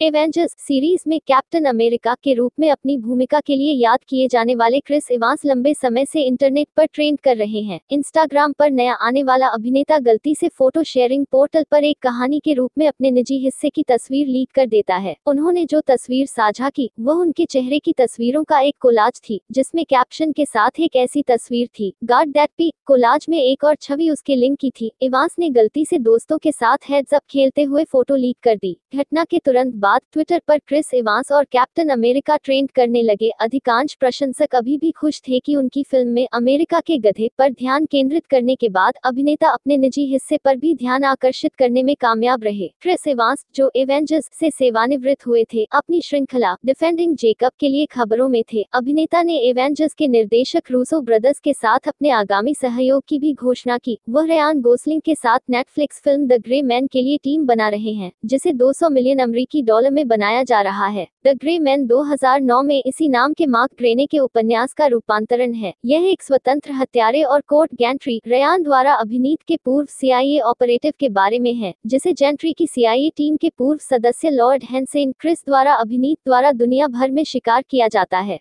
Avengers series में captain America के रूप में अपनी भूमिका के लिए याद किए जाने वाले क्रिस इवांस लंबे समय से इंटरनेट पर ट्रेंड कर रहे हैं। इंस्टाग्राम पर नया आने वाला अभिनेता गलती से फ़ोटो शेयरिंग पोर्टल पर एक कहानी के रूप में अपने निजी हिस्से की तस्वीर लीक कर देता है। उन्होंने जो तस्वीर साझा की, वह उनके चेहरे की तस्वीरों का एक कोलाज थी, जिसमें कैप्शन के साथ एक ऐसी तस्वीर थी। गार्ड दैट पी, कोलाज में एक और छवि उसके लिंक की थी। इवांस ने गलती से दोस्तों के साथ हेड्स अप खेलते हुए फ़ोटो लीक कर दी। घटना के तुरंत बाद ट्विटर पर क्रिस इवांस और कैप्टन अमेरिका ट्रेंड करने लगे। अधिकांश प्रशंसक अभी भी खुश थे कि उनकी फ़िल्म में अमेरिका के गधे पर ध्यान केंद्रित करने के बाद अभिनेता अपने निजी हिस्से पर भी ध्यान आकर्षित करने में कामयाब रहे। क्रिस इवांस, जो एवेंजर्स से सेवानिवृत्त हुए थे, अपनी श्रृंखला डिफेंडिंग जेकब के लिए खबरों में थे। अभिनेता ने एवेंजर्स के निर्देशक रूसो ब्रदर्स के साथ अपने आगामी सहयोग की भी घोषणा की। वह रयान गोसलिंग के साथ Netflix film the Gray Man के लिए टीम बना रहे हैं, जिसे 200 मिलियन अमरीकी डॉलर में बनाया जा रहा है। द ग्रे मैन 2009 में इसी नाम के मार्क ग्रेने के उपन्यास का रूपांतरण है। यह एक स्वतंत्र हत्यारे और कोर्ट गैंट्री रयान द्वारा अभिनीत के पूर्व सीआईए ऑपरेटिव के बारे में है, जिसे जेंट्री की सीआईए टीम के पूर्व सदस्य लॉर्ड हैंसेन क्रिस द्वारा अभिनीत द्वारा दुनिया भर में शिकार किया जाता है।